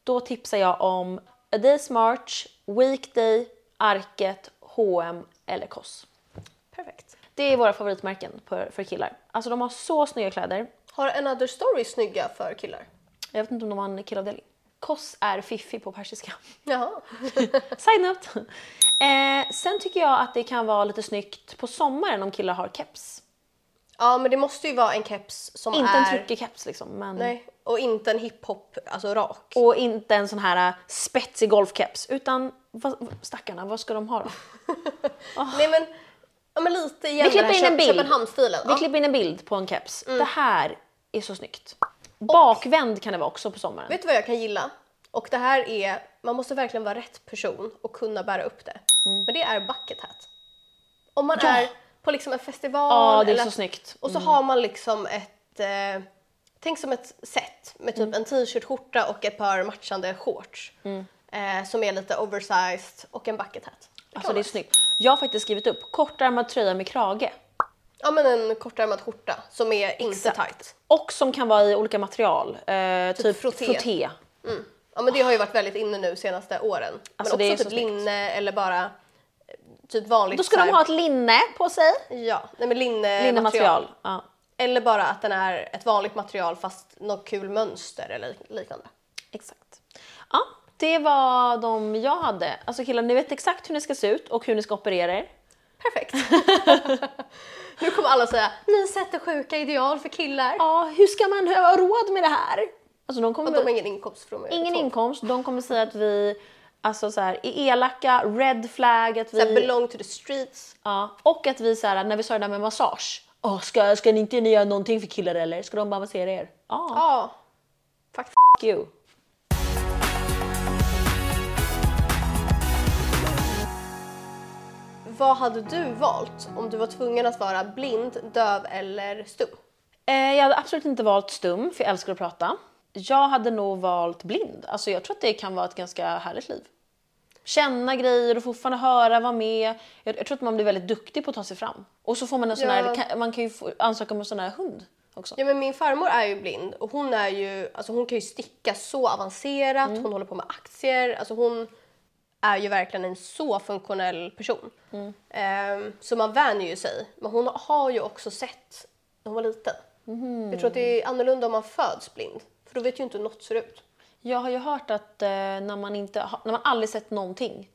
A: då tipsar jag om A Day's March, Weekday, Arket, H&M eller Koss.
B: Perfekt.
A: Det är våra favoritmärken för, för killar. Alltså de har så snygga kläder.
B: Har Another Story snygga för killar?
A: Jag vet inte om de har en killavdelning. Koss är fiffi på persiska.
B: Jaha.
A: Side note. Eh, sen tycker jag att det kan vara lite snyggt på sommaren om killar har keps.
B: Ja, men det måste ju vara en keps som
A: Inte
B: är...
A: en truckerkeps liksom. Men...
B: Nej, och inte en hiphop, alltså rak.
A: Och inte en sån här äh, spetsig golfkeps. Utan vad, stackarna, vad ska de ha då?
B: Nej men Ja men lite igen
A: Vi klipper in en bild. Vi
B: Ja.
A: klipper in en bild på en keps. Det här är så snyggt. Bakvänd kan det vara också på sommaren.
B: Vet du vad jag kan gilla? Och det här är, man måste verkligen vara rätt person och kunna bära upp det. Men det är bucket hat. Om man
A: Ja.
B: är på liksom en festival
A: Ja, det är
B: eller
A: så snyggt.
B: och så har man liksom ett, eh, tänk som ett set med typ
A: Mm.
B: en t-shirt, skjorta och ett par matchande shorts.
A: Mm.
B: Eh, som är lite oversized och en bucket hat. Det
A: Alltså det är snyggt. Jag har faktiskt skrivit upp kortärmad tröja med krage.
B: Ja men en kortärmad skjorta som är inte tight.
A: Och som kan vara i olika material. Eh, typ
B: frotté.
A: frotté.
B: Ja men det har ju varit väldigt inne nu senaste åren.
A: Alltså,
B: men också
A: så
B: typ
A: snyggt.
B: linne eller bara eh, typ vanligt
A: Då ska de ha ett linne på sig.
B: Ja, nej men linne,
A: Linnematerial.
B: material.
A: Ja.
B: Eller bara att den är ett vanligt material fast något kul mönster eller lik- liknande.
A: Exakt. Ja, det var de jag hade. Alltså killar, ni vet exakt hur ni ska se ut och hur ni ska operera er.
B: Perfekt. nu kommer alla säga ni sätter sjuka ideal för killar.
A: Ja, hur ska man ha råd med det här? Alltså de kommer
B: Och de har ingen inkomst från mig.
A: ingen inkomst, de kommer säga att vi alltså så här, är elaka, red flag, att
B: Så här,
A: vi...
B: belong to the streets.
A: Ja, och att vi så här, när vi sa det där med massage. Åh, ska, ska ni inte ni göra någonting för killar eller? Ska de bara massera er? Ja,
B: Ja. Fuck
A: fuck you.
B: Vad hade du valt om du var tvungen att vara blind, döv eller stum?
A: Eh, jag hade absolut inte valt stum, för jag älskar att prata. Jag hade nog valt blind. Alltså jag tror att det kan vara ett ganska härligt liv. Känna grejer och fortfarande höra, vara med. Jag, jag tror att man blir väldigt duktig på att ta sig fram. Och så får man en sån här, man kan ju få ansöka om en sån här hund också.
B: Ja men min farmor är ju blind och hon är ju, alltså hon kan ju sticka så avancerat, hon håller på med aktier, alltså hon är ju verkligen en så funktionell person. Ehm, så man vänjer ju sig. Men hon har ju också sett när hon var liten. Jag tror att det är annorlunda om man föds blind, för då vet ju inte hur något ser ut.
A: Jag har ju hört att eh, när, man inte, när man aldrig sett någonting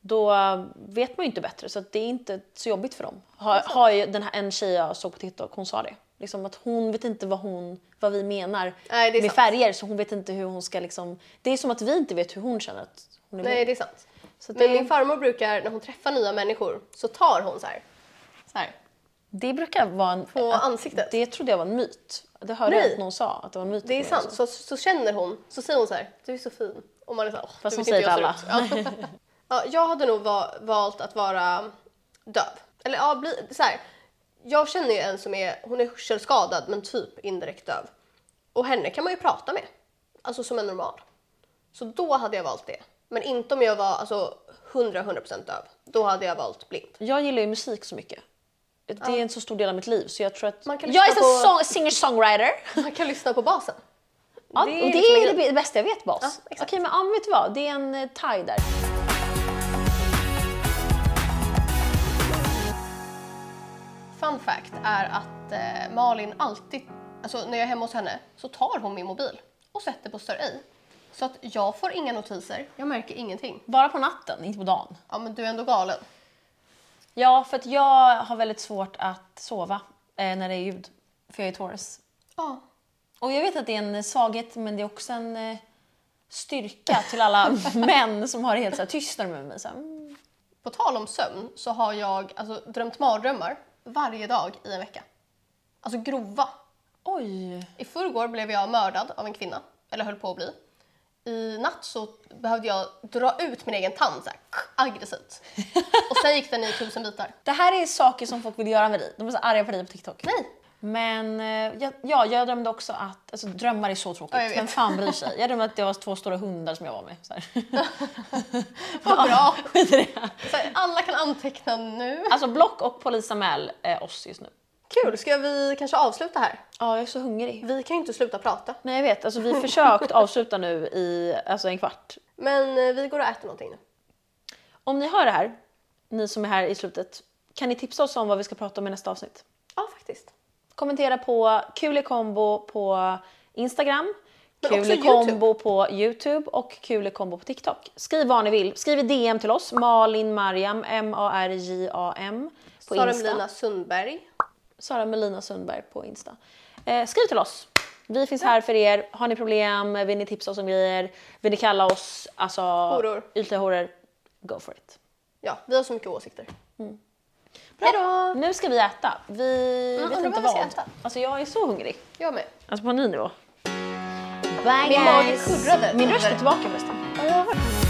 A: då vet man ju inte bättre så det är inte så jobbigt för dem. Har, har ju den här, en tjej jag såg på TikTok, hon sa det. Liksom att hon vet inte vad, hon, vad vi menar
B: Nej, det
A: med
B: sant.
A: färger så hon vet inte hur hon ska liksom... Det är som att vi inte vet hur hon känner att hon är
B: Nej,
A: blind.
B: det är sant.
A: Så att
B: Men
A: det,
B: min farmor brukar, när hon träffar nya människor, så tar hon så här. Så här.
A: Det brukar vara en...
B: På
A: att-
B: ansiktet.
A: Det trodde jag var en myt. Det hörde
B: Nej.
A: jag att någon sa, att det var en myt.
B: Det är sant. Så, så känner hon, så säger hon så här, du är så fin. Och man är så här, "Åh,
A: Fast hon säger till
B: ut." Ja. ja, jag hade nog va- valt att vara döv. Eller ja, bli, så här. Jag känner ju en som är, hon är hörselskadad men typ indirekt döv. Och henne kan man ju prata med. Alltså som en normal. Så då hade jag valt det. Men inte om jag var alltså 100-100% döv. Då hade jag valt blind.
A: Jag gillar ju musik så mycket. Det är en så stor del av mitt liv så jag tror att...
B: Man kan
A: jag är så
B: på-
A: song, singer-songwriter.
B: Man kan lyssna på basen.
A: Ja,
B: Det är
A: och det
B: liksom en
A: är
B: grej.
A: det bästa jag vet bas.
B: Ja.
A: Okej men ja, vet du vad? Det är en eh, tie där.
B: Fun fact är att eh, Malin alltid, alltså när jag är hemma hos henne, så tar hon min mobil och sätter på stör ej. Så att jag får inga notiser, jag märker ingenting.
A: Bara på natten, inte på dagen.
B: Ja men du är ändå galen.
A: Ja, för att jag har väldigt svårt att sova eh, när det är ljud. För jag är Taurus.
B: Ja.
A: Och jag vet att det är en svaghet men det är också en eh, styrka till alla män som har det helt så här, tyst när de är med mig. Så här, mm.
B: På tal om sömn så har jag alltså, drömt mardrömmar varje dag i en vecka. Alltså grova.
A: Oj!
B: I förrgår blev jag mördad av en kvinna, eller höll på att bli. I natt så behövde jag dra ut min egen tand så här, aggressivt. Och sen gick den i tusen bitar.
A: Det här är saker som folk vill göra med dig. De är så arga på dig på TikTok.
B: Nej!
A: Men eh, jag, ja, jag drömde också att, alltså drömmar är så tråkigt.
B: Ja.
A: Vem fan bryr sig? Jag drömde att det var två stora hundar som jag var med. Så här.
B: Vad bra!
A: Skit i det.
B: Här, alla kan anteckna nu.
A: Alltså block och polisanmäl eh, oss just nu.
B: Kul, ska vi kanske avsluta här?
A: Ja, jag är så hungrig.
B: Vi kan ju inte sluta prata.
A: Nej, jag vet. Alltså, vi har försökt avsluta nu i alltså, en kvart.
B: Men eh, vi går och äter någonting nu.
A: Om ni hör det här, ni som är här i slutet, kan ni tipsa oss om vad vi ska prata om i nästa avsnitt?
B: Ja, faktiskt.
A: Kommentera på Kulekombo på Instagram, Kulekombo på Youtube och Kulekombo på TikTok. Skriv vad ni vill. Skriv i DM till oss, Malin Mariam, M-A-R-J-A-M på
B: Sara
A: Insta.
B: Melina Sundberg.
A: Sara Melina Sundberg på Insta. Eh, skriv till oss. Vi finns här för er. Har ni problem? Vill ni tipsa oss om grejer? Vill ni kalla oss alltså,
B: Horor.
A: ytliga horor? Go for it.
B: Ja, vi har så mycket åsikter. Hejdå!
A: Nu ska vi äta. Vi vet
B: undrar
A: inte
B: vad vi ska äta.
A: Alltså jag är så hungrig.
B: Jag med.
A: Alltså på en ny nivå. Bye
B: Min mage
A: guys.
B: kurrade.
A: Min röst är tillbaka förresten.